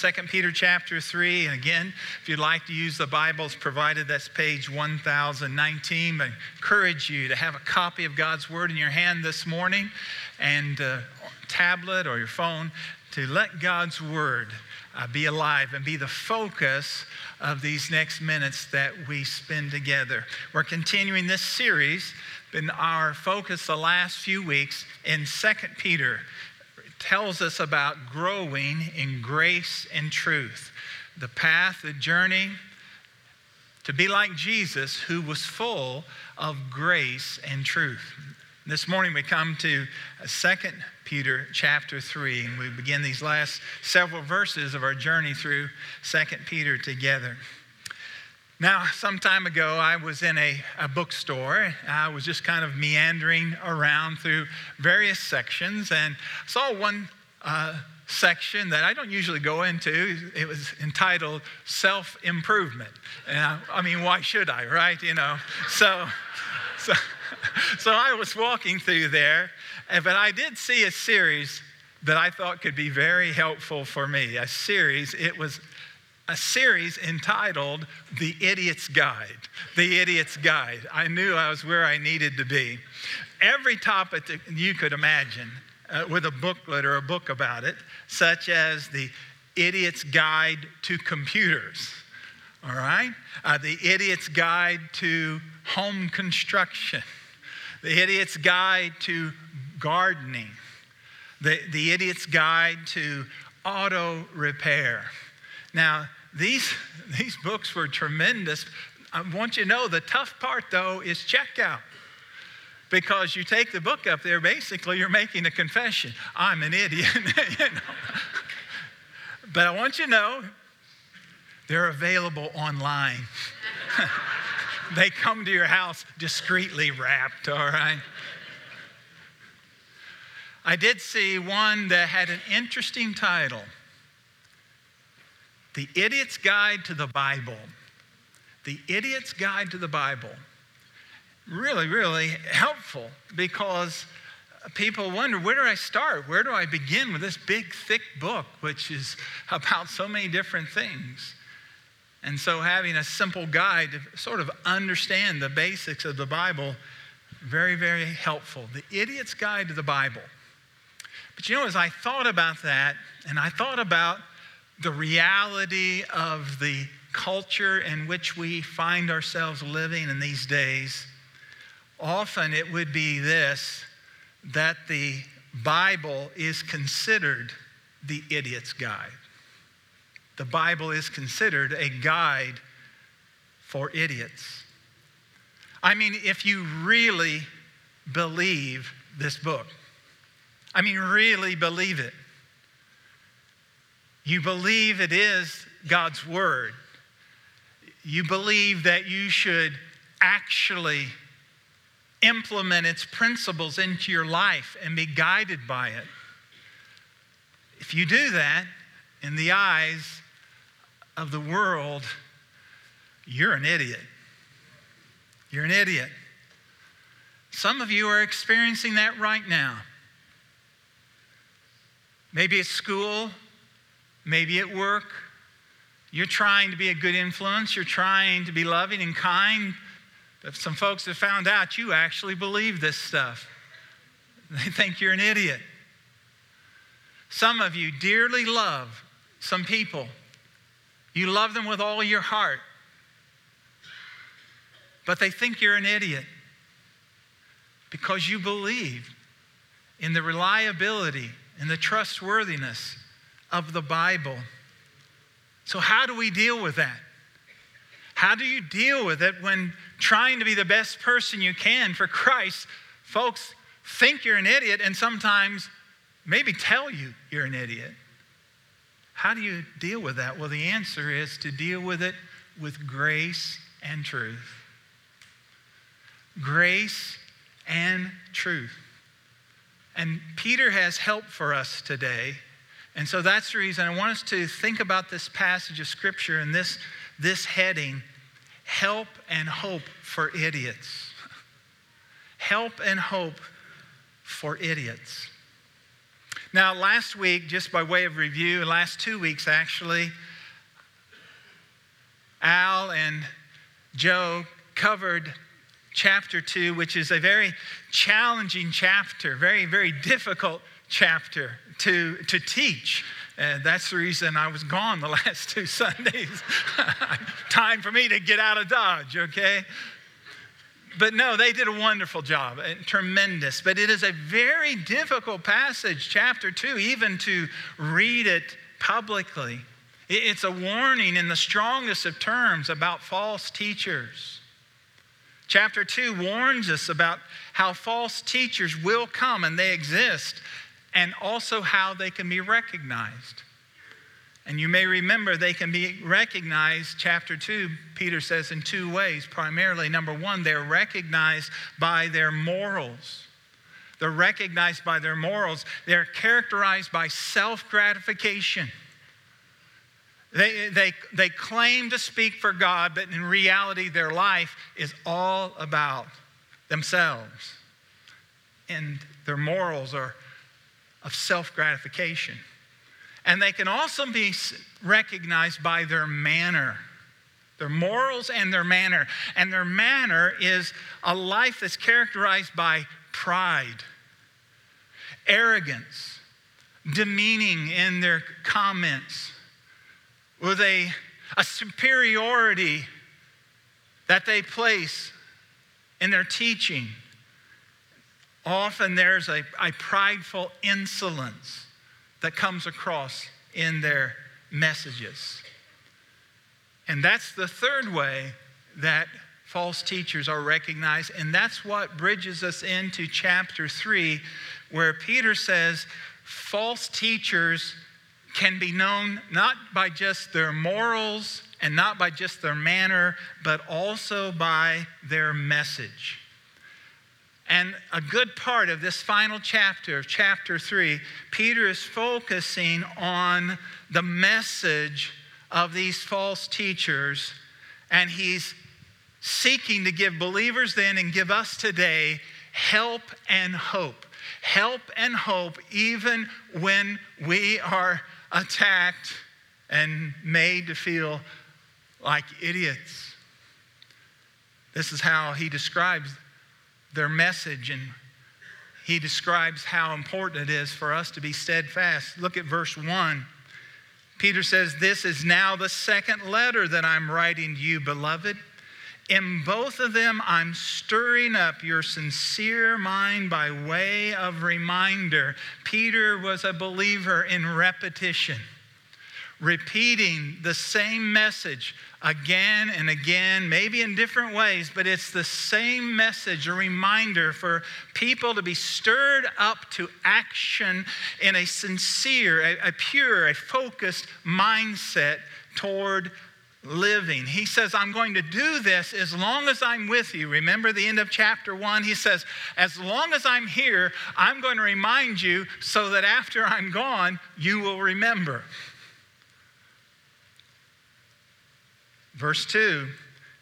2 Peter chapter 3. And again, if you'd like to use the Bibles provided, that's page 1019. I encourage you to have a copy of God's Word in your hand this morning and uh, tablet or your phone to let God's Word uh, be alive and be the focus of these next minutes that we spend together. We're continuing this series, been our focus the last few weeks in 2 Peter tells us about growing in grace and truth. The path, the journey to be like Jesus, who was full of grace and truth. This morning we come to 2 Peter chapter 3, and we begin these last several verses of our journey through 2 Peter together. Now, some time ago, I was in a, a bookstore. I was just kind of meandering around through various sections and saw one uh, section that I don't usually go into. It was entitled Self Improvement. And I, I, mean, why should I, right? You know, so, so, so I was walking through there, but I did see a series that I thought could be very helpful for me. A series, it was a series entitled The Idiot's Guide. The Idiot's Guide. I knew I was where I needed to be. Every topic that you could imagine uh, with a booklet or a book about it, such as The Idiot's Guide to Computers. All right? Uh, the Idiot's Guide to Home Construction. The Idiot's Guide to Gardening. The, the Idiot's Guide to Auto Repair. Now, these, these books were tremendous. I want you to know the tough part, though, is checkout. Because you take the book up there, basically, you're making a confession. I'm an idiot. you know? But I want you to know they're available online. they come to your house discreetly wrapped, all right? I did see one that had an interesting title the Idiot's Guide to the Bible. The Idiot's Guide to the Bible. Really, really helpful because people wonder where do I start? Where do I begin with this big, thick book, which is about so many different things? And so, having a simple guide to sort of understand the basics of the Bible, very, very helpful. The Idiot's Guide to the Bible. But you know, as I thought about that, and I thought about the reality of the culture in which we find ourselves living in these days, often it would be this that the Bible is considered the idiot's guide. The Bible is considered a guide for idiots. I mean, if you really believe this book, I mean, really believe it, you believe it is God's word. You believe that you should actually implement its principles into your life and be guided by it. If you do that, in the eyes of the world, you're an idiot. You're an idiot. Some of you are experiencing that right now. Maybe at school, maybe at work. You're trying to be a good influence, you're trying to be loving and kind. But some folks have found out you actually believe this stuff. They think you're an idiot. Some of you dearly love some people. You love them with all your heart. But they think you're an idiot because you believe in the reliability and the trustworthiness of the Bible. So, how do we deal with that? How do you deal with it when trying to be the best person you can for Christ, folks think you're an idiot and sometimes maybe tell you you're an idiot? How do you deal with that? Well, the answer is to deal with it with grace and truth. Grace and truth. And Peter has help for us today and so that's the reason I want us to think about this passage of Scripture and this, this heading Help and Hope for Idiots. Help and Hope for Idiots. Now, last week, just by way of review, last two weeks actually, Al and Joe covered chapter 2, which is a very challenging chapter, very, very difficult chapter to, to teach. And that's the reason I was gone the last two Sundays. Time for me to get out of Dodge, okay? But no, they did a wonderful job, eh, tremendous. But it is a very difficult passage, chapter 2, even to read it publicly. It's a warning in the strongest of terms about false teachers. Chapter 2 warns us about how false teachers will come and they exist, and also how they can be recognized. And you may remember they can be recognized, chapter 2, Peter says, in two ways. Primarily, number one, they're recognized by their morals. They're recognized by their morals. They're characterized by self gratification. They, they, they claim to speak for God, but in reality, their life is all about themselves. And their morals are of self gratification. And they can also be recognized by their manner, their morals and their manner. And their manner is a life that's characterized by pride, arrogance, demeaning in their comments, with a, a superiority that they place in their teaching. Often there's a, a prideful insolence that comes across in their messages. And that's the third way that false teachers are recognized. And that's what bridges us into chapter 3, where Peter says false teachers can be known not by just their morals and not by just their manner, but also by their message. And a good part of this final chapter, chapter three, Peter is focusing on the message of these false teachers, and he's seeking to give believers then and give us today help and hope. Help and hope even when we are attacked and made to feel like idiots. This is how he describes their message and he describes how important it is for us to be steadfast. Look at verse 1. Peter says, This is now the second letter that I'm writing to you, beloved. In both of them, I'm stirring up your sincere mind by way of reminder. Peter was a believer in repetition, repeating the same message again and again, maybe in different ways, but it's the same message, a reminder for people to be stirred up to action in a sincere, a, a pure, a focused mindset toward living. He says, I'm going to do this as long as I'm with you. Remember the end of chapter one? He says, As long as I'm here, I'm going to remind you so that after I'm gone, you will remember. Verse 2,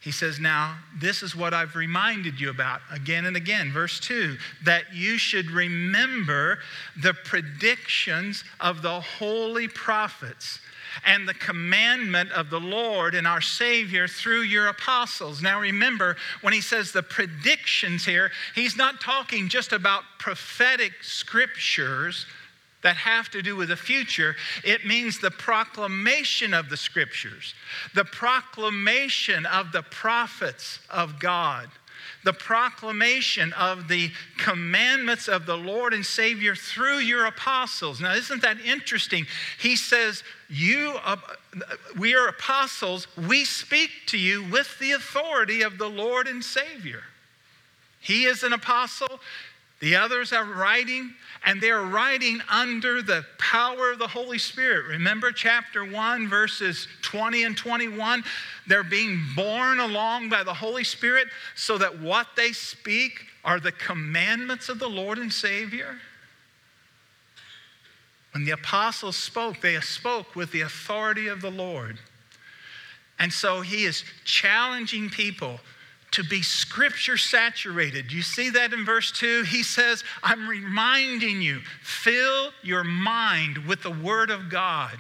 he says, Now, this is what I've reminded you about again and again. Verse 2 that you should remember the predictions of the holy prophets and the commandment of the Lord and our Savior through your apostles. Now, remember, when he says the predictions here, he's not talking just about prophetic scriptures that have to do with the future, it means the proclamation of the scriptures, the proclamation of the prophets of God, the proclamation of the commandments of the Lord and Savior through your apostles. Now, isn't that interesting? He says, You, uh, we are apostles, we speak to you with the authority of the Lord and Savior. He is an apostle, the others are writing, and they're writing under the power of the Holy Spirit. Remember chapter 1, verses 20 and 21? They're being borne along by the Holy Spirit so that what they speak are the commandments of the Lord and Savior. When the apostles spoke, they spoke with the authority of the Lord. And so he is challenging people to be scripture saturated. You see that in verse 2? He says, I'm reminding you, fill your mind with the Word of God.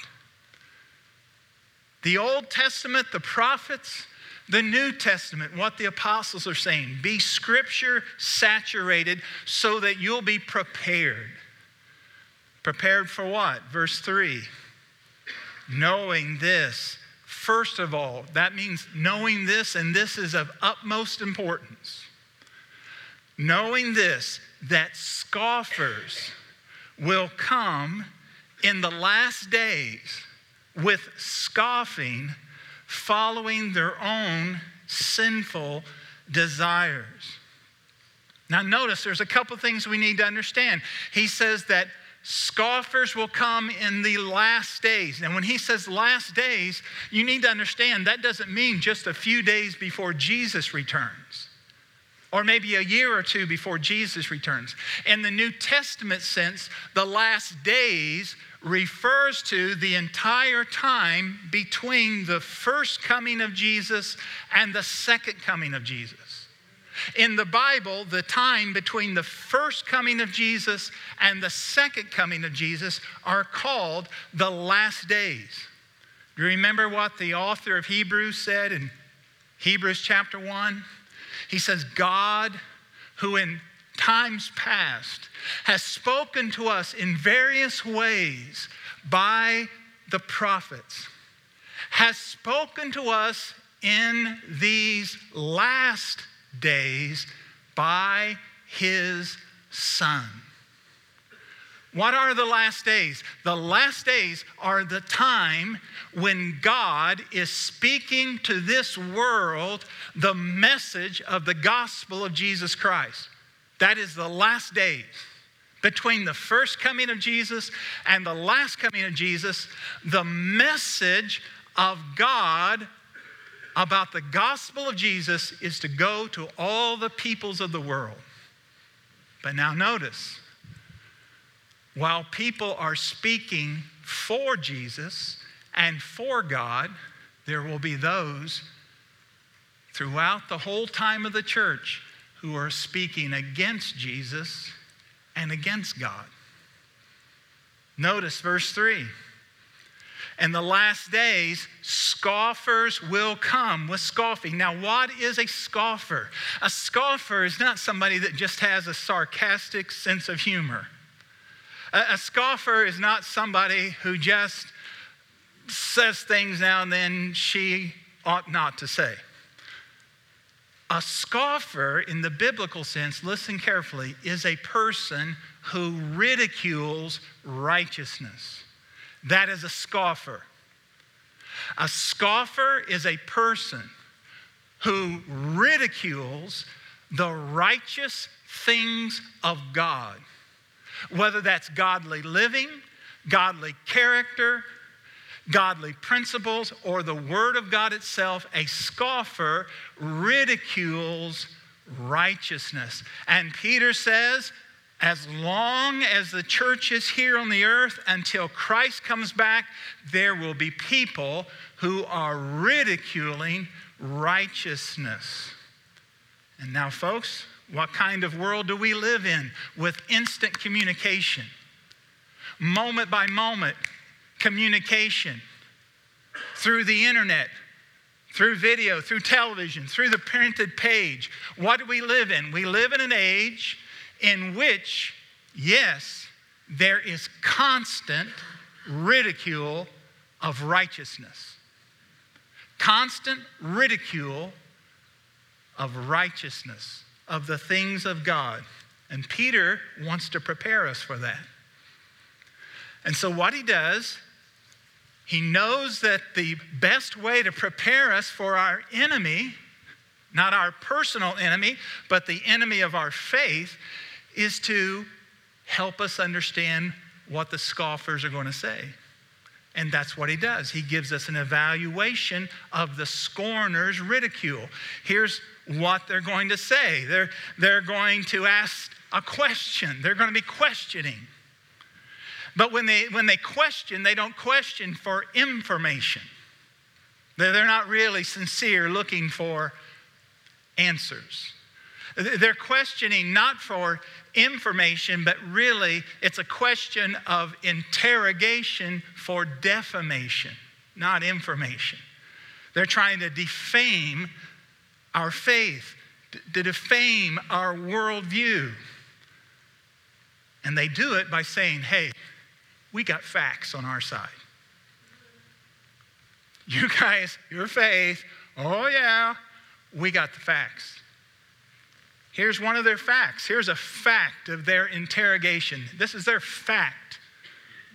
The Old Testament, the prophets, the New Testament, what the apostles are saying, be scripture saturated so that you'll be prepared. Prepared for what? Verse 3 knowing this First of all, that means knowing this, and this is of utmost importance. Knowing this, that scoffers will come in the last days with scoffing, following their own sinful desires. Now, notice there's a couple things we need to understand. He says that Scoffers will come in the last days. And when he says last days, you need to understand that doesn't mean just a few days before Jesus returns, or maybe a year or two before Jesus returns. In the New Testament sense, the last days refers to the entire time between the first coming of Jesus and the second coming of Jesus. In the Bible, the time between the first coming of Jesus and the second coming of Jesus are called the last days. Do you remember what the author of Hebrews said in Hebrews chapter 1? He says, God, who in times past has spoken to us in various ways by the prophets, has spoken to us in these last days by his Son. What are the last days? The last days are the time when God is speaking to this world the message of the gospel of Jesus Christ. That is the last days. Between the first coming of Jesus and the last coming of Jesus, the message of God about the gospel of Jesus is to go to all the peoples of the world. But now notice, while people are speaking for Jesus and for God, there will be those throughout the whole time of the church who are speaking against Jesus and against God. Notice verse 3. And the last days, scoffers will come with scoffing. Now, what is a scoffer? A scoffer is not somebody that just has a sarcastic sense of humor. A, a scoffer is not somebody who just says things now and then she ought not to say. A scoffer, in the biblical sense, listen carefully, is a person who ridicules righteousness. That is a scoffer. A scoffer is a person who ridicules the righteous things of God, whether that's godly living, godly character, godly principles, or the Word of God itself. A scoffer ridicules righteousness. And Peter says, as long as the church is here on the earth until Christ comes back, there will be people who are ridiculing righteousness. And now, folks, what kind of world do we live in with instant communication? Moment by moment communication through the internet, through video, through television, through the printed page. What do we live in? We live in an age in which, yes, there is constant ridicule of righteousness. Constant ridicule of righteousness, of the things of God. And Peter wants to prepare us for that. And so, what he does, he knows that the best way to prepare us for our enemy, not our personal enemy, but the enemy of our faith, is to help us understand what the scoffers are going to say. And that's what he does. He gives us an evaluation of the scorner's ridicule. Here's what they're going to say they're, they're going to ask a question, they're going to be questioning. But when they, when they question, they don't question for information. They're, they're not really sincere looking for answers. They're questioning not for information, but really it's a question of interrogation for defamation, not information. They're trying to defame our faith, to defame our worldview. And they do it by saying, hey, we got facts on our side. You guys, your faith, oh yeah, we got the facts. Here's one of their facts. Here's a fact of their interrogation. This is their fact.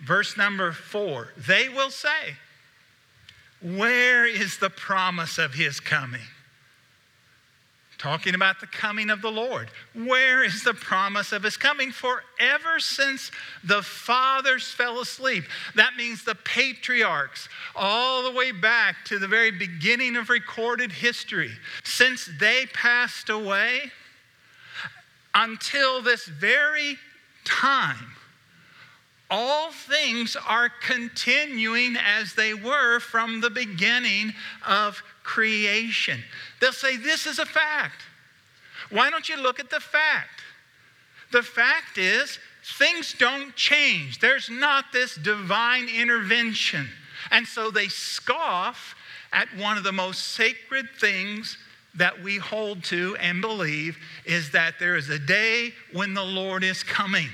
Verse number four they will say, Where is the promise of his coming? Talking about the coming of the Lord. Where is the promise of his coming? For ever since the fathers fell asleep, that means the patriarchs, all the way back to the very beginning of recorded history, since they passed away, until this very time, all things are continuing as they were from the beginning of creation. They'll say, This is a fact. Why don't you look at the fact? The fact is, things don't change. There's not this divine intervention. And so they scoff at one of the most sacred things that we hold to and believe is that there is a day when the Lord is coming.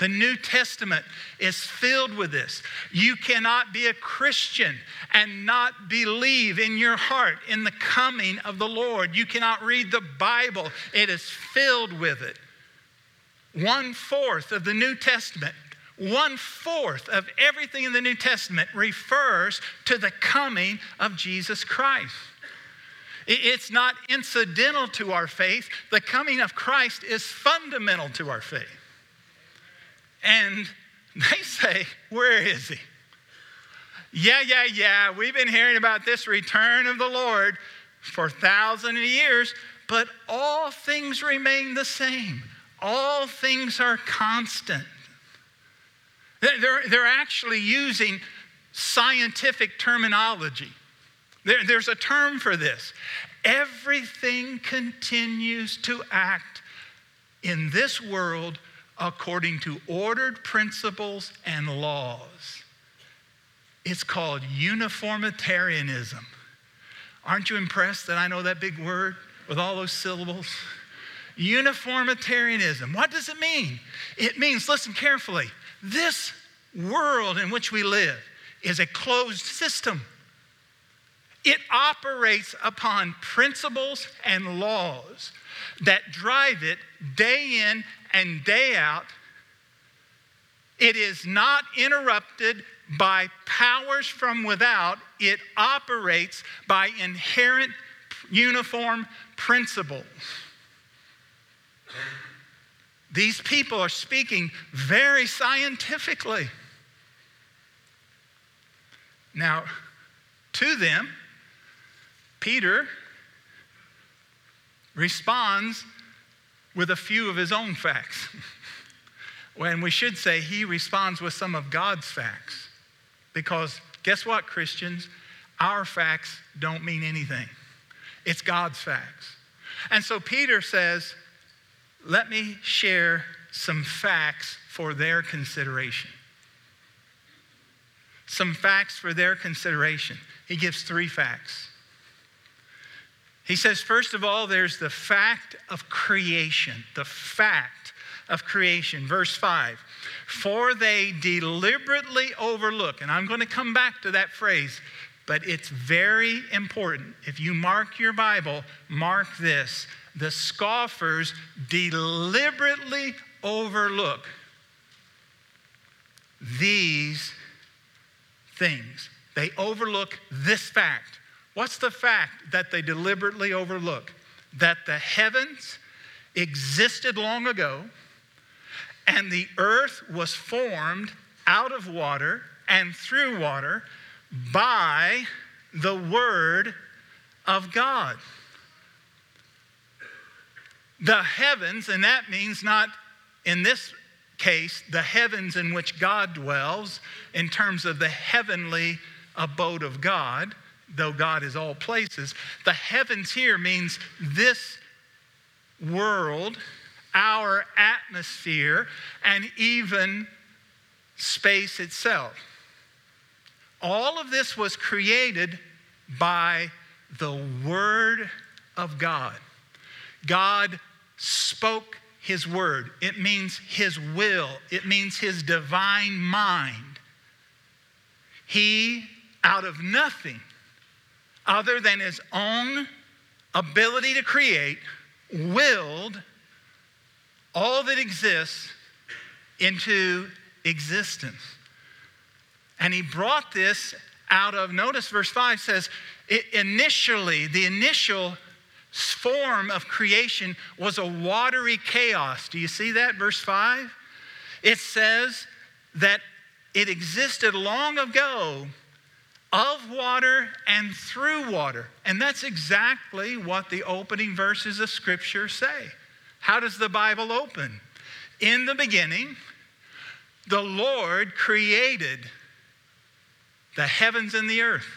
The New Testament is filled with this. You cannot be a Christian and not believe in your heart in the coming of the Lord. You cannot read the Bible, it is filled with it. One fourth of the New Testament, one fourth of everything in the New Testament refers to the coming of Jesus Christ. It's not incidental to our faith. The coming of Christ is fundamental to our faith. And they say, Where is he? Yeah, yeah, yeah. We've been hearing about this return of the Lord for thousands of years, but all things remain the same. All things are constant. They're, they're actually using scientific terminology. There, there's a term for this. Everything continues to act in this world according to ordered principles and laws. It's called uniformitarianism. Aren't you impressed that I know that big word with all those syllables? Uniformitarianism. What does it mean? It means, listen carefully, this world in which we live is a closed system. It operates upon principles and laws that drive it day in and day out. It is not interrupted by powers from without, it operates by inherent uniform principles. These people are speaking very scientifically. Now, to them, Peter responds with a few of his own facts. when we should say he responds with some of God's facts. Because guess what, Christians? Our facts don't mean anything, it's God's facts. And so Peter says, Let me share some facts for their consideration. Some facts for their consideration. He gives three facts. He says, first of all, there's the fact of creation, the fact of creation. Verse 5 For they deliberately overlook, and I'm going to come back to that phrase, but it's very important. If you mark your Bible, mark this. The scoffers deliberately overlook these things. They overlook this fact What's the fact that they deliberately overlook? That the heavens existed long ago, and the earth was formed out of water and through water by the Word of God. The heavens, and that means not in this case the heavens in which God dwells in terms of the heavenly abode of God though God is all places. The heavens here means this world, our atmosphere, and even space itself. All of this was created by the Word of God. God spoke His Word, it means His will, it means His divine mind. He, out of nothing other than His own ability to create, willed all that exists into existence. And he brought this out of, notice verse 5 says, initially, the initial form of creation was a watery chaos. Do you see that, verse 5? It says that it existed long ago of water and through water. And that's exactly what the opening verses of Scripture say. How does the Bible open? In the beginning, the Lord created the heavens and the earth.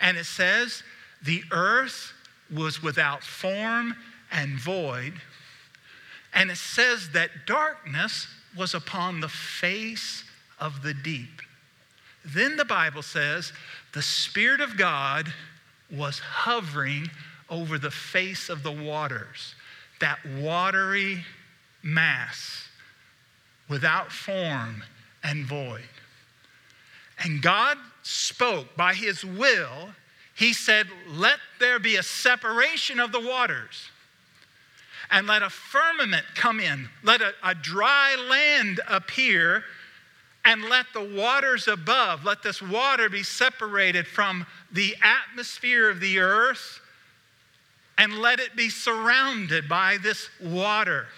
And it says, the earth was without form and void. And it says that darkness was upon the face of the deep. Then the Bible says the Spirit of God was hovering over the face of the waters, that watery mass without form and void. And God spoke by his will. He said, Let there be a separation of the waters, and let a firmament come in, let a, a dry land appear and let the waters above, let this water be separated from the atmosphere of the earth and let it be surrounded by this water.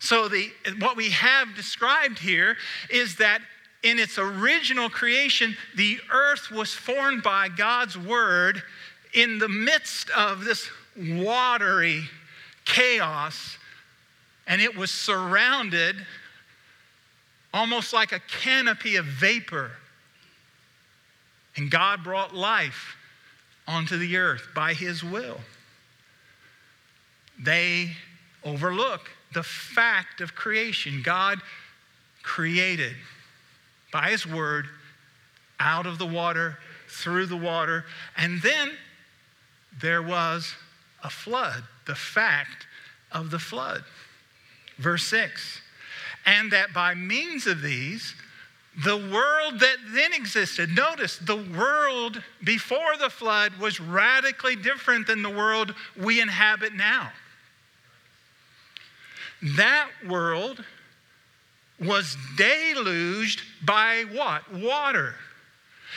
So, the, what we have described here is that in its original creation, the earth was formed by God's word in the midst of this watery chaos, and it was surrounded almost like a canopy of vapor. And God brought life onto the earth by his will. They overlook the fact of creation. God created by his word out of the water, through the water, and then there was a flood, the fact of the flood. Verse 6 and that by means of these, the world that then existed, notice the world before the flood was radically different than the world we inhabit now. That world was deluged by what? Water.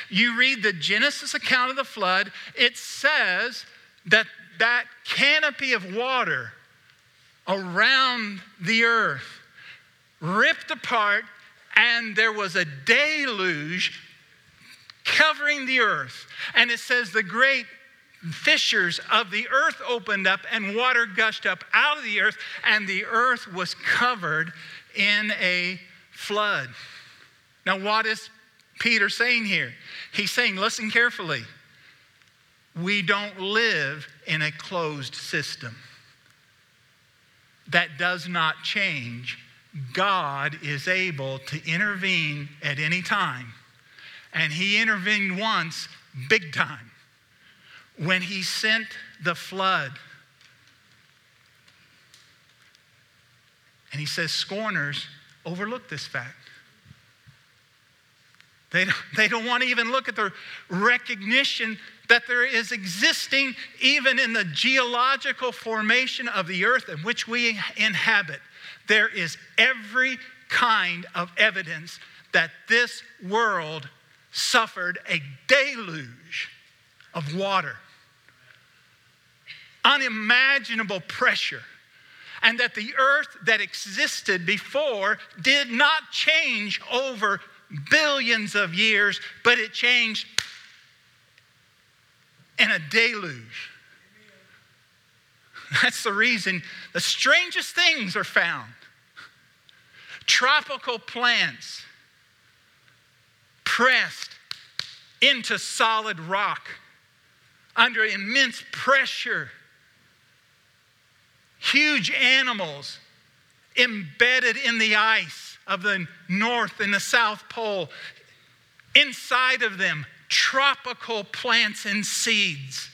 You read the Genesis account of the flood, it says that that canopy of water around the earth ripped apart, and there was a deluge covering the earth. And it says the great fissures of the earth opened up and water gushed up out of the earth, and the earth was covered in a flood. Now, what is Peter saying here? He's saying, listen carefully. We don't live in a closed system that does not change God is able to intervene at any time. And he intervened once, big time, when he sent the flood. And he says, scorners overlook this fact. They don't, they don't want to even look at the recognition that there is existing, even in the geological formation of the earth in which we inhabit, there is every kind of evidence that this world suffered a deluge of water, unimaginable pressure, and that the earth that existed before did not change over billions of years, but it changed in a deluge. That's the reason the strangest things are found tropical plants pressed into solid rock under immense pressure. Huge animals embedded in the ice of the North and the South Pole. Inside of them, tropical plants and seeds.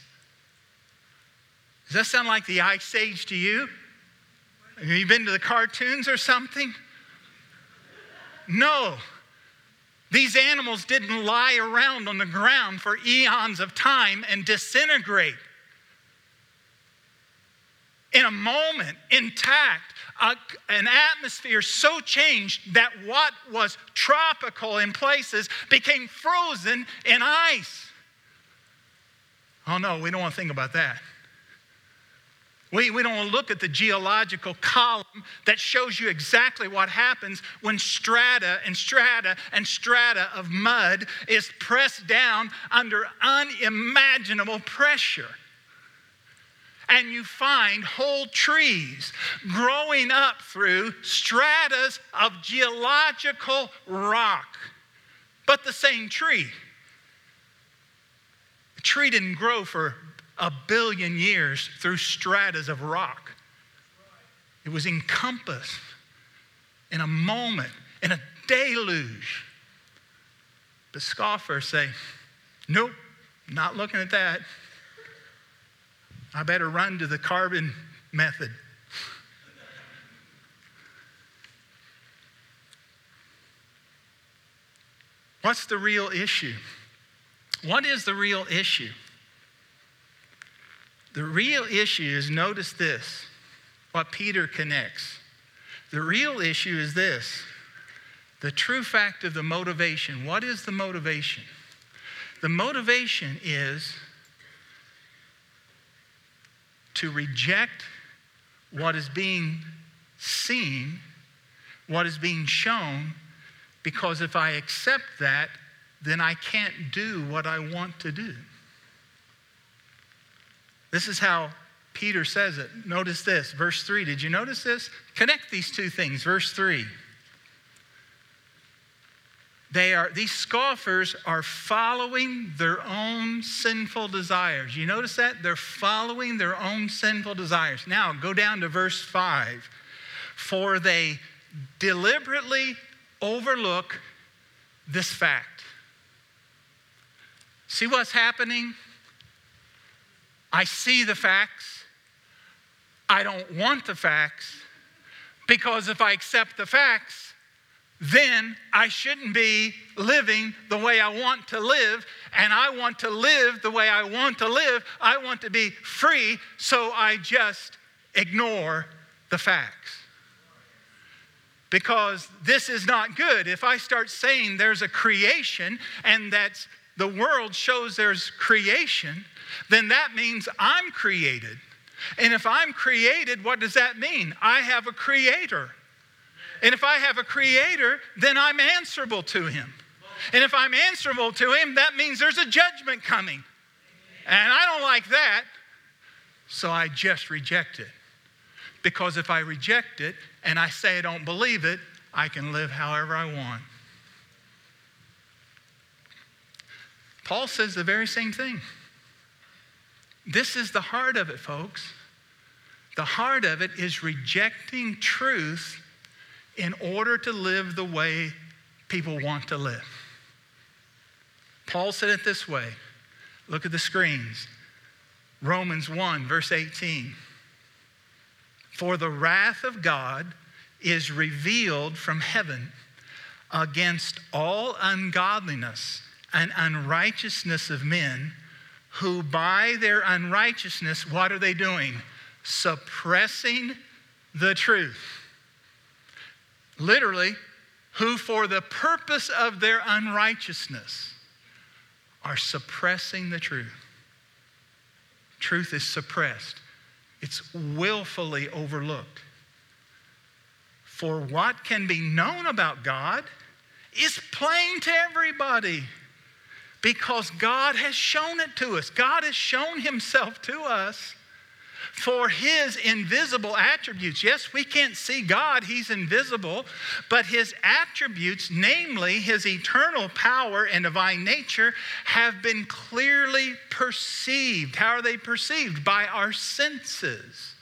Does that sound like the Ice Age to you? Have you been to the cartoons or something? No. These animals didn't lie around on the ground for eons of time and disintegrate. In a moment, intact, a, an atmosphere so changed that what was tropical in places became frozen in ice. Oh no, we don't want to think about that. We, we don't look at the geological column that shows you exactly what happens when strata and strata and strata of mud is pressed down under unimaginable pressure. And you find whole trees growing up through stratas of geological rock, but the same tree. The tree didn't grow for a billion years through stratas of rock. It was encompassed in a moment, in a deluge. The scoffers say, Nope, not looking at that. I better run to the carbon method. What's the real issue? What is the real issue? The real issue is notice this what Peter connects. The real issue is this the true fact of the motivation. What is the motivation? The motivation is to reject what is being seen, what is being shown, because if I accept that, then I can't do what I want to do. This is how Peter says it. Notice this, verse 3. Did you notice this? Connect these two things. Verse 3. They are, these scoffers are following their own sinful desires. You notice that? They're following their own sinful desires. Now, go down to verse 5. For they deliberately overlook this fact. See what's happening? I see the facts. I don't want the facts because if I accept the facts, then I shouldn't be living the way I want to live. And I want to live the way I want to live. I want to be free, so I just ignore the facts. Because this is not good. If I start saying there's a creation and that the world shows there's creation, then that means I'm created. And if I'm created, what does that mean? I have a creator. And if I have a creator, then I'm answerable to him. And if I'm answerable to him, that means there's a judgment coming. And I don't like that, so I just reject it. Because if I reject it and I say I don't believe it, I can live however I want. Paul says the very same thing. This is the heart of it, folks. The heart of it is rejecting truth in order to live the way people want to live. Paul said it this way look at the screens. Romans 1, verse 18. For the wrath of God is revealed from heaven against all ungodliness and unrighteousness of men who by their unrighteousness, what are they doing? Suppressing the truth. Literally, who for the purpose of their unrighteousness are suppressing the truth. Truth is suppressed, it's willfully overlooked. For what can be known about God is plain to everybody because God has shown it to us. God has shown Himself to us. for his invisible attributes. Yes, we can't see God, he's invisible, but his attributes, namely his eternal power and divine nature, have been clearly perceived. How are they perceived? By our senses.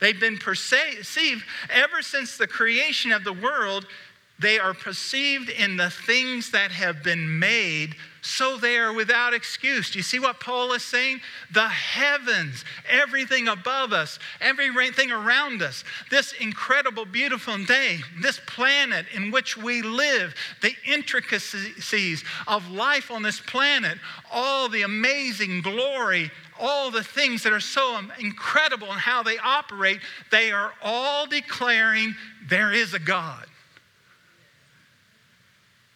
They've been perceived ever since the creation of the world. They are perceived in the things that have been made so they are without excuse. Do you see what Paul is saying? The heavens, everything above us, everything around us, this incredible, beautiful day, this planet in which we live, the intricacies of life on this planet, all the amazing glory, all the things that are so incredible in how they operate, they are all declaring there is a God.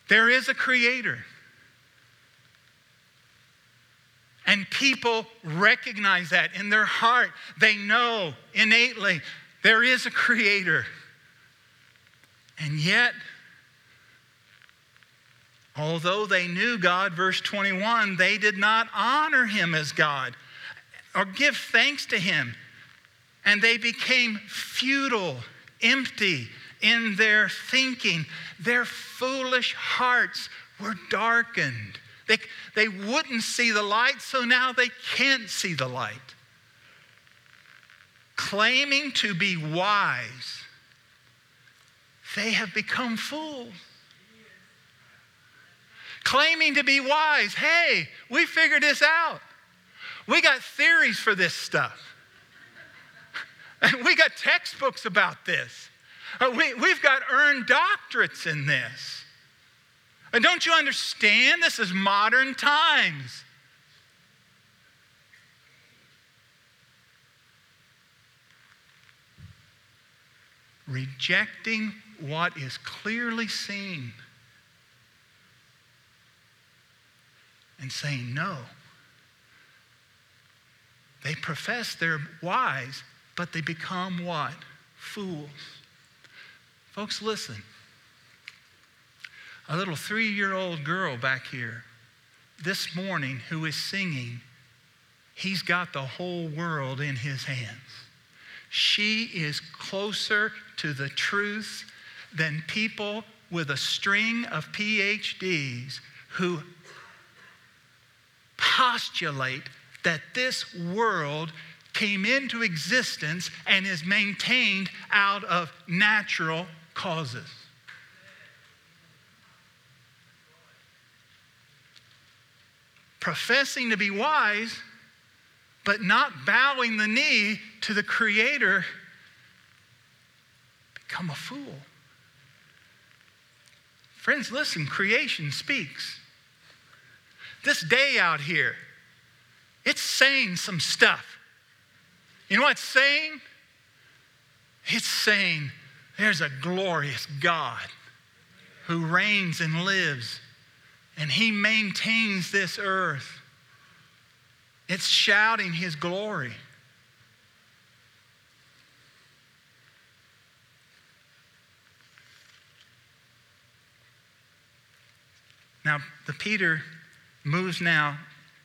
There is a creator. And people recognize that in their heart. They know innately there is a creator. And yet, although they knew God, verse 21, they did not honor him as God or give thanks to him. And they became futile, empty in their thinking. Their foolish hearts were darkened. They, they wouldn't see the light, so now they can't see the light. Claiming to be wise, they have become fools. Claiming to be wise, hey, we figured this out. We got theories for this stuff. And we got textbooks about this. Uh, we, we've got earned doctorates in this. And don't you understand? This is modern times. Rejecting what is clearly seen and saying no. They profess they're wise, but they become what? Fools. Folks, listen a little three year old girl back here this morning who is singing, He's got the whole world in His hands. She is closer to the truth than people with a string of PhDs who postulate that this world came into existence and is maintained out of natural causes. professing to be wise, but not bowing the knee to the Creator, become a fool. Friends, listen, creation speaks. This day out here, it's saying some stuff. You know what it's saying? It's saying there's a glorious God who reigns and lives and he maintains this earth. It's shouting his glory. Now, the Peter moves now,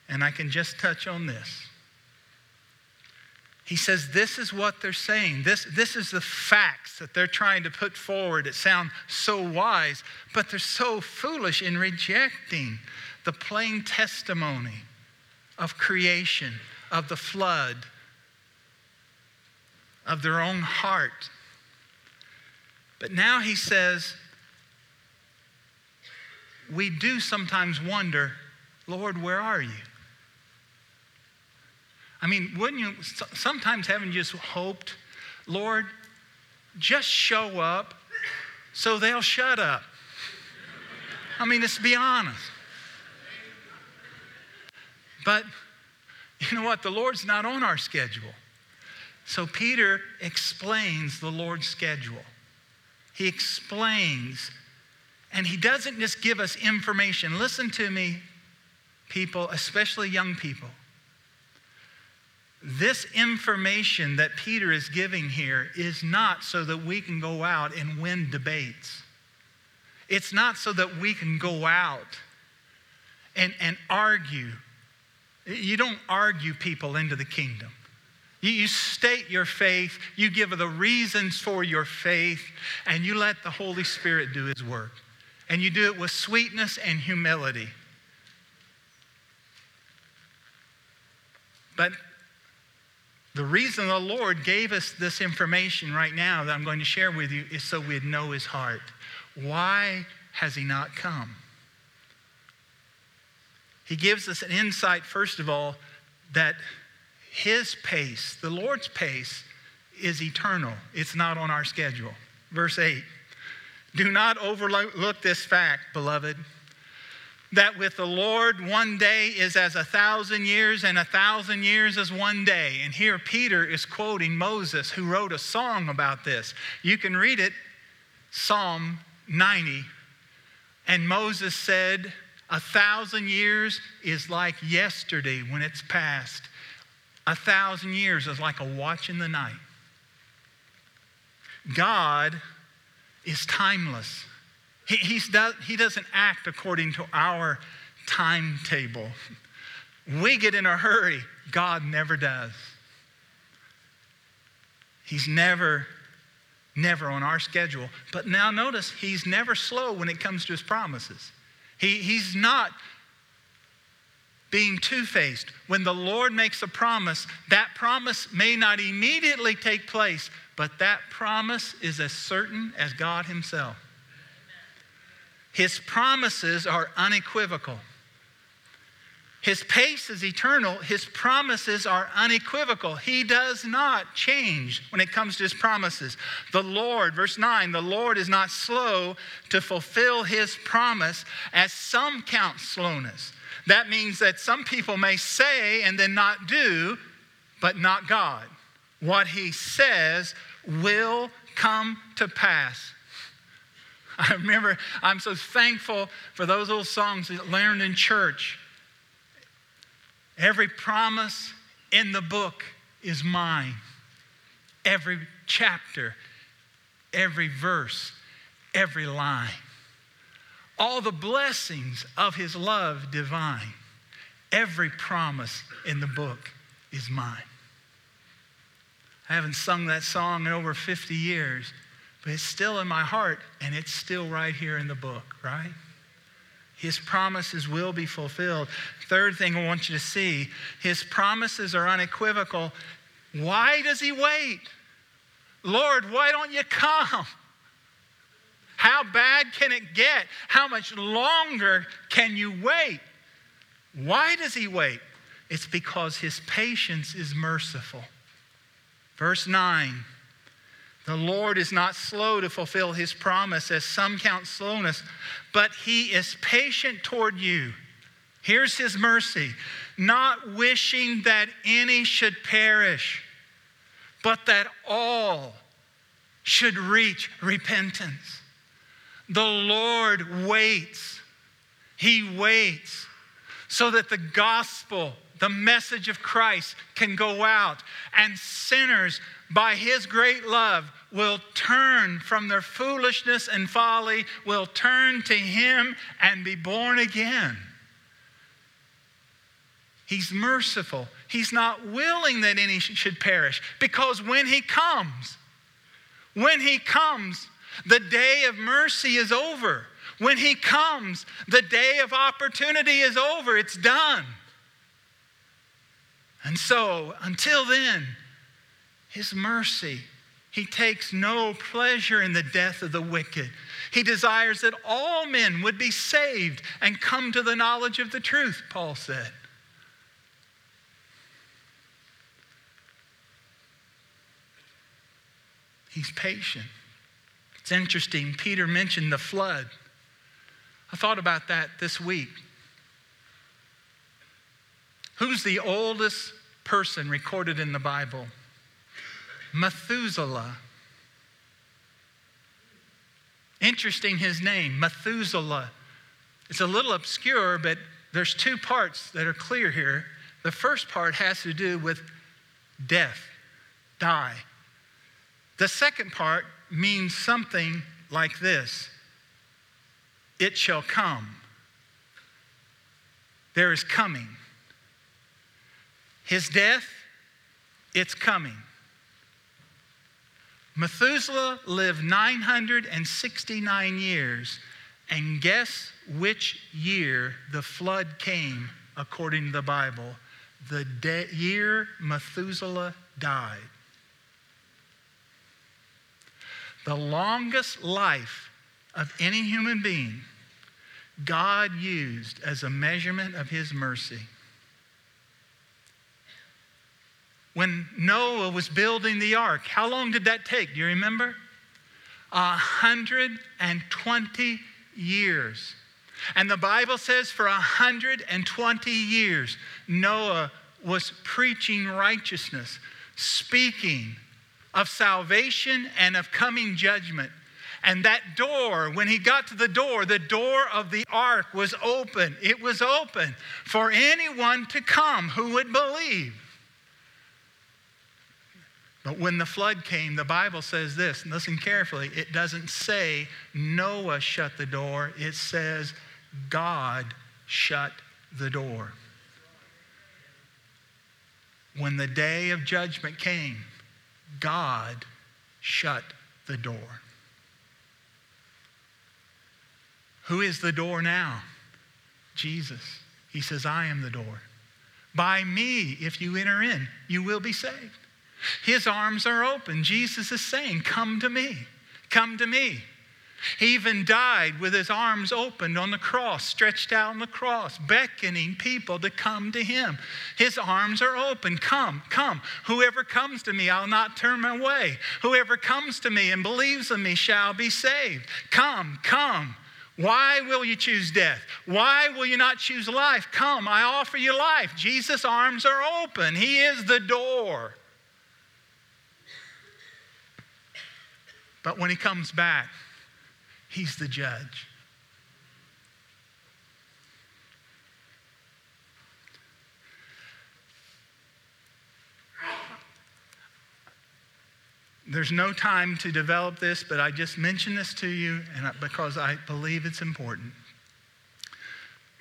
and I can just touch on this. He says, This is what they're saying. This, this is the facts that they're trying to put forward. It sounds so wise, but they're so foolish in rejecting the plain testimony of creation, of the flood, of their own heart. But now he says, We do sometimes wonder, Lord, where are you? I mean, wouldn't you sometimes haven't just hoped, Lord, just show up so they'll shut up? I mean, let's be honest. But you know what? The Lord's not on our schedule. So Peter explains the Lord's schedule. He explains, and he doesn't just give us information. Listen to me, people, especially young people. This information that Peter is giving here is not so that we can go out and win debates. It's not so that we can go out and, and argue. You don't argue people into the kingdom. You, state your faith, you give the reasons for your faith, and you let the Holy Spirit do His work. And you do it with sweetness and humility. But the reason the Lord gave us this information right now that I'm going to share with you is so we'd know His heart. Why has He not come? He gives us an insight, first of all, that His pace, the Lord's pace, is eternal. It's not on our schedule. Verse 8 Do not overlook this fact, beloved, that with the Lord, one day is as a thousand years, and a thousand years as one day. And here Peter is quoting Moses, who wrote a song about this. You can read it, Psalm 90. And Moses said, a thousand years is like yesterday when it's past. A thousand years is like a watch in the night. God is timeless. He, he's do, he doesn't act according to our timetable. We get in a hurry, God never does. He's never, never on our schedule. But now notice, he's never slow when it comes to his promises. He, he's not being two faced. When the Lord makes a promise, that promise may not immediately take place, but that promise is as certain as God Himself. His promises are unequivocal. His pace is eternal. His promises are unequivocal. He does not change when it comes to his promises. The Lord, verse 9, the Lord is not slow to fulfill his promise, as some count slowness. That means that some people may say and then not do, but not God. What he says will come to pass. I remember, I'm so thankful for those old songs that learned in church Every promise in the book is mine. Every chapter, every verse, every line. All the blessings of his love divine. Every promise in the book is mine. I haven't sung that song in over 50 years, but it's still in my heart and it's still right here in the book, right? His promises will be fulfilled. Third thing I want you to see his promises are unequivocal. Why does he wait? Lord, why don't you come? How bad can it get? How much longer can you wait? Why does he wait? It's because his patience is merciful. Verse 9 the Lord is not slow to fulfill his promise, as some count slowness, but he is patient toward you. Here's his mercy not wishing that any should perish, but that all should reach repentance. The Lord waits. He waits so that the gospel, the message of Christ, can go out and sinners by his great love, will turn from their foolishness and folly, will turn to him and be born again. He's merciful. He's not willing that any should perish because when he comes, when he comes, the day of mercy is over. When he comes, the day of opportunity is over. It's done. And so, until then, his mercy. He takes no pleasure in the death of the wicked. He desires that all men would be saved and come to the knowledge of the truth, Paul said. He's patient. It's interesting. Peter mentioned the flood. I thought about that this week. Who's the oldest person recorded in the Bible? Methuselah. Interesting, his name, Methuselah. It's a little obscure, but there's two parts that are clear here. The first part has to do with death, die. The second part means something like this it shall come. There is coming. His death It's coming. Methuselah lived 969 years, and guess which year the flood came according to the Bible? The de- year Methuselah died. The longest life of any human being, God used as a measurement of his mercy. When Noah was building the ark, how long did that take? Do you remember? A 120 years. And the Bible says for 120 years, Noah was preaching righteousness, speaking of salvation and of coming judgment. And that door, when he got to the door, the door of the ark was open. It was open for anyone to come who would believe. But when the flood came, the Bible says this, listen carefully, it doesn't say Noah shut the door, it says God shut the door. When the day of judgment came, God shut the door. Who is the door now? Jesus. He says, I am the door. By me, if you enter in, you will be saved. His arms are open. Jesus is saying, Come to me. Come to me. He even died with his arms opened on the cross, stretched out on the cross, beckoning people to come to him. His arms are open. Come, come. Whoever comes to me, I'll not turn my way. Whoever comes to me and believes in me shall be saved. Come, come. Why will you choose death? Why will you not choose life? Come, I offer you life. Jesus' arms are open. He is the door. But when he comes back, he's the judge. There's no time to develop this, but I just mention this to you and because I believe it's important.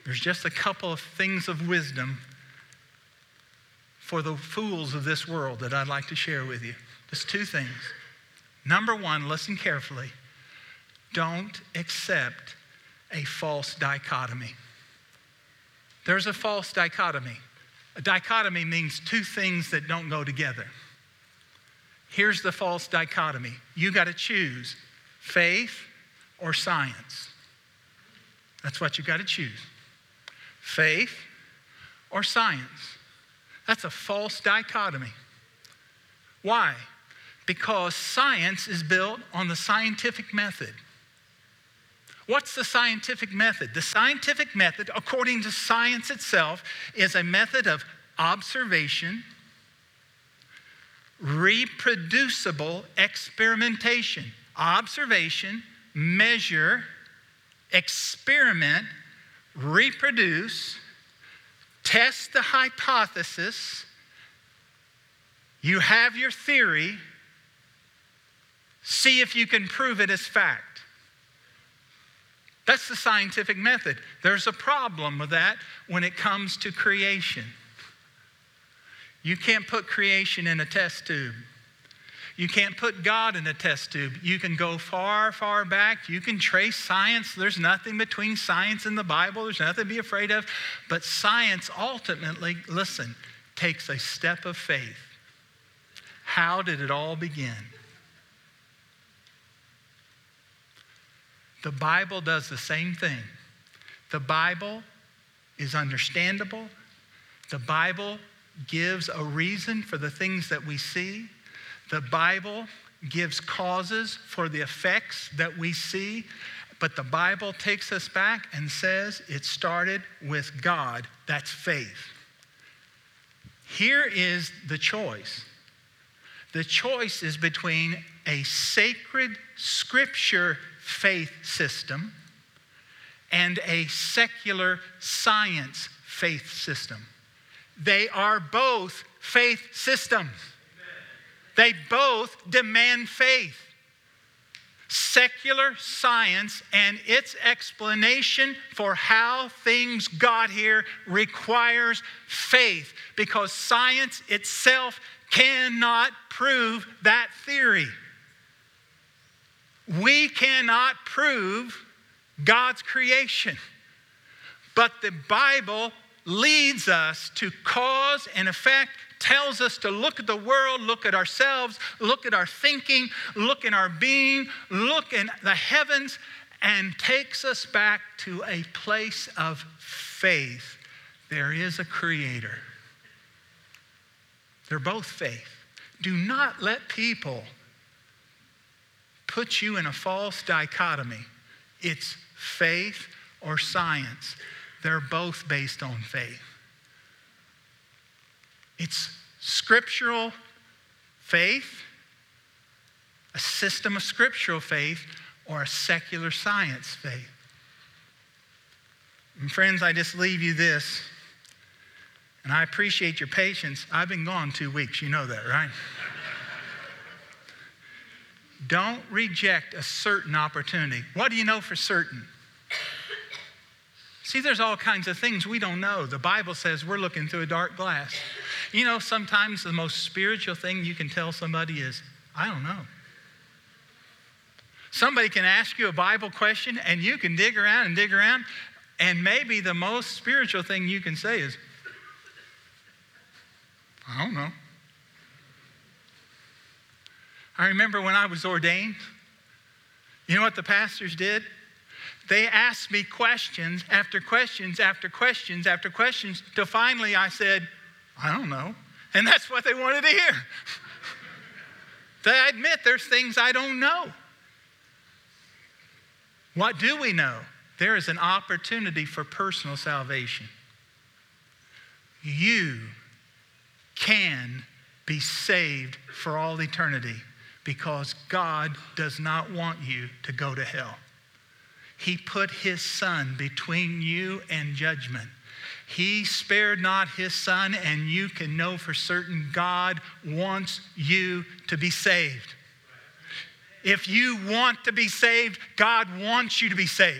There's just a couple of things of wisdom for the fools of this world that I'd like to share with you. Just two things. Number one, listen carefully. Don't accept a false dichotomy. There's a false dichotomy. A dichotomy means two things that don't go together. Here's the false dichotomy you got to choose faith or science. That's what you got to choose faith or science. That's a false dichotomy. Why? Because science is built on the scientific method. What's the scientific method? The scientific method, according to science itself, is a method of observation, reproducible experimentation. Observation, measure, experiment, reproduce, test the hypothesis. You have your theory, See if you can prove it as fact. That's the scientific method. There's a problem with that when it comes to creation. You can't put creation in a test tube. You can't put God in a test tube. You can go far, far back. You can trace science. There's nothing between science and the Bible. There's nothing to be afraid of. But science ultimately, listen, takes a step of faith. How did it all begin? The Bible does the same thing. The Bible is understandable. The Bible gives a reason for the things that we see. The Bible gives causes for the effects that we see. But the Bible takes us back and says it started with God. That's faith. Here is the choice the choice is between a sacred scripture faith system and a secular science faith system. They are both faith systems. They both demand faith. secular science and its explanation for how things got here requires faith because science itself cannot prove that theory. We cannot prove God's creation. But the Bible leads us to cause and effect, tells us to look at the world, look at ourselves, look at our thinking, look in our being, look in the heavens, and takes us back to a place of faith. There is a creator. They're both faith. Do not let people put you in a false dichotomy. It's faith or science. They're both based on faith. It's scriptural faith, a system of scriptural faith, or a secular science faith. And friends, I just leave you this, and I appreciate your patience. I've been gone two weeks, you know that, right? Don't reject a certain opportunity. What do you know for certain? See, there's all kinds of things we don't know. The Bible says we're looking through a dark glass. You know, sometimes the most spiritual thing you can tell somebody is, I don't know. Somebody can ask you a Bible question and you can dig around and dig around, and maybe the most spiritual thing you can say is, I don't know. I remember when I was ordained, you know what the pastors did? They asked me questions after questions after questions after questions till finally I said, I don't know. And that's what they wanted to hear. they admit there's things I don't know. What do we know? There is an opportunity for personal salvation. You can be saved for all eternity because God does not want you to go to hell. He put his son between you and judgment. He spared not his son, and you can know for certain God wants you to be saved. If you want to be saved, God wants you to be saved.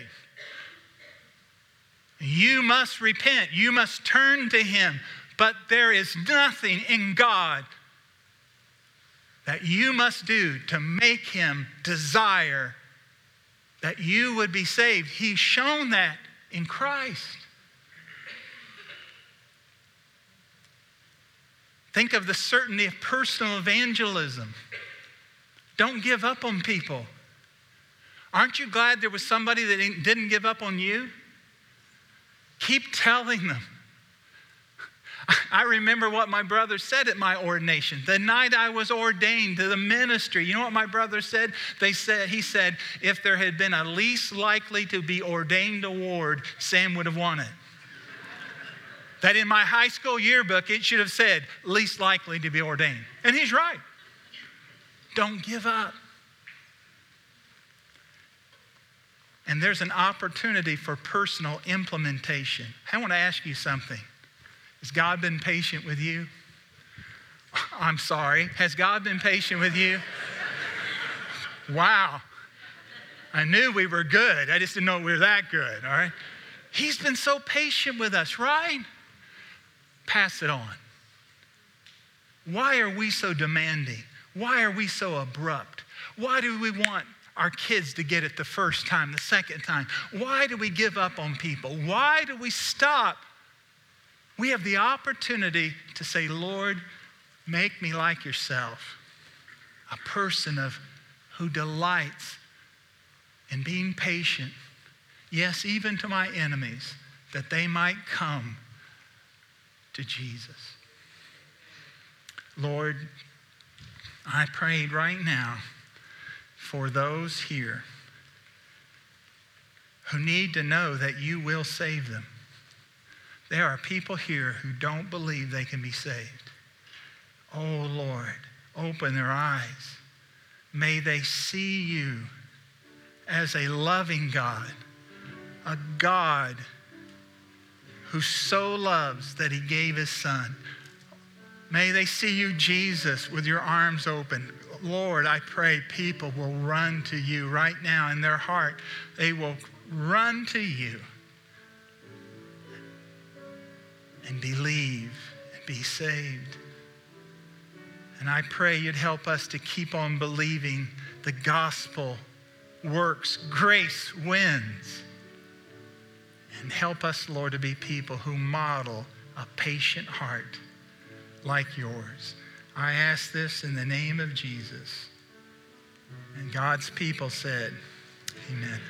You must repent, you must turn to him. But there is nothing in God that you must do to make him desire that you would be saved. He's shown that in Christ. Think of the certainty of personal evangelism. Don't give up on people. Aren't you glad there was somebody that didn't give up on you? Keep telling them. I remember what my brother said at my ordination. The night I was ordained to the ministry, you know what my brother said? They said he said, if there had been a least likely to be ordained award, Sam would have won it. that in my high school yearbook, it should have said, least likely to be ordained. And he's right. Don't give up. And there's an opportunity for personal implementation. I want to ask you something. Has God been patient with you? I'm sorry. Has God been patient with you? Wow. I knew we were good. I just didn't know we were that good, all right? He's been so patient with us, right? Pass it on. Why are we so demanding? Why are we so abrupt? Why do we want our kids to get it the first time, the second time? Why do we give up on people? Why do we stop we have the opportunity to say, Lord, make me like yourself, a person of who delights in being patient, yes, even to my enemies, that they might come to Jesus. Lord, I prayed right now for those here who need to know that you will save them. There are people here who don't believe they can be saved. Oh Lord, open their eyes. May they see you as a loving God, a God who so loves that he gave his son. May they see you, Jesus, with your arms open. Lord, I pray people will run to you right now in their heart. They will run to you and believe and be saved. And I pray you'd help us to keep on believing the gospel works, grace wins. And help us, Lord, to be people who model a patient heart like yours. I ask this in the name of Jesus. And God's people said, Amen.